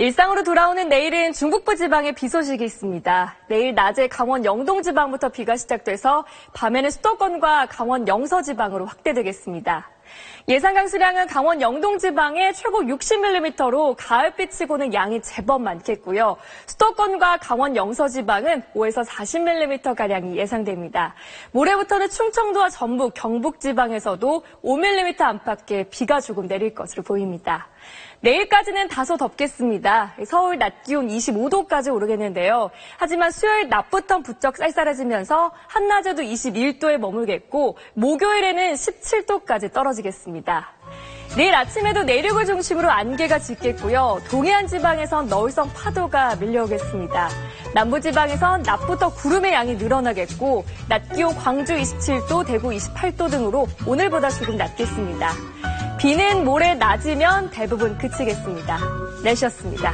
일상으로 돌아오는 내일은 중북부 지방에 비 소식이 있습니다. 내일 낮에 강원 영동 지방부터 비가 시작돼서 밤에는 수도권과 강원 영서 지방으로 확대되겠습니다. 예상 강수량은 강원 영동 지방에 최고 60mm로 가을비치고는 양이 제법 많겠고요. 수도권과 강원 영서 지방은 5에서 40mm 가량이 예상됩니다. 모레부터는 충청도와 전북, 경북 지방에서도 5mm 안팎의 비가 조금 내릴 것으로 보입니다. 내일까지는 다소 덥겠습니다. 서울 낮 기온 25도까지 오르겠는데요. 하지만 수요일 낮부터 부쩍 쌀쌀해지면서 한낮에도 21도에 머물겠고 목요일에는 17도까지 떨어지 겠습니다. 내일 아침에도 내륙을 중심으로 안개가 짙겠고요. 동해안 지방에선 너울성 파도가 밀려오겠습니다. 남부 지방에선 낮부터 구름의 양이 늘어나겠고 낮 기온 광주 27도, 대구 28도 등으로 오늘보다 조금 낮겠습니다. 비는 모레 낮이면 대부분 그치겠습니다. 내셨습니다.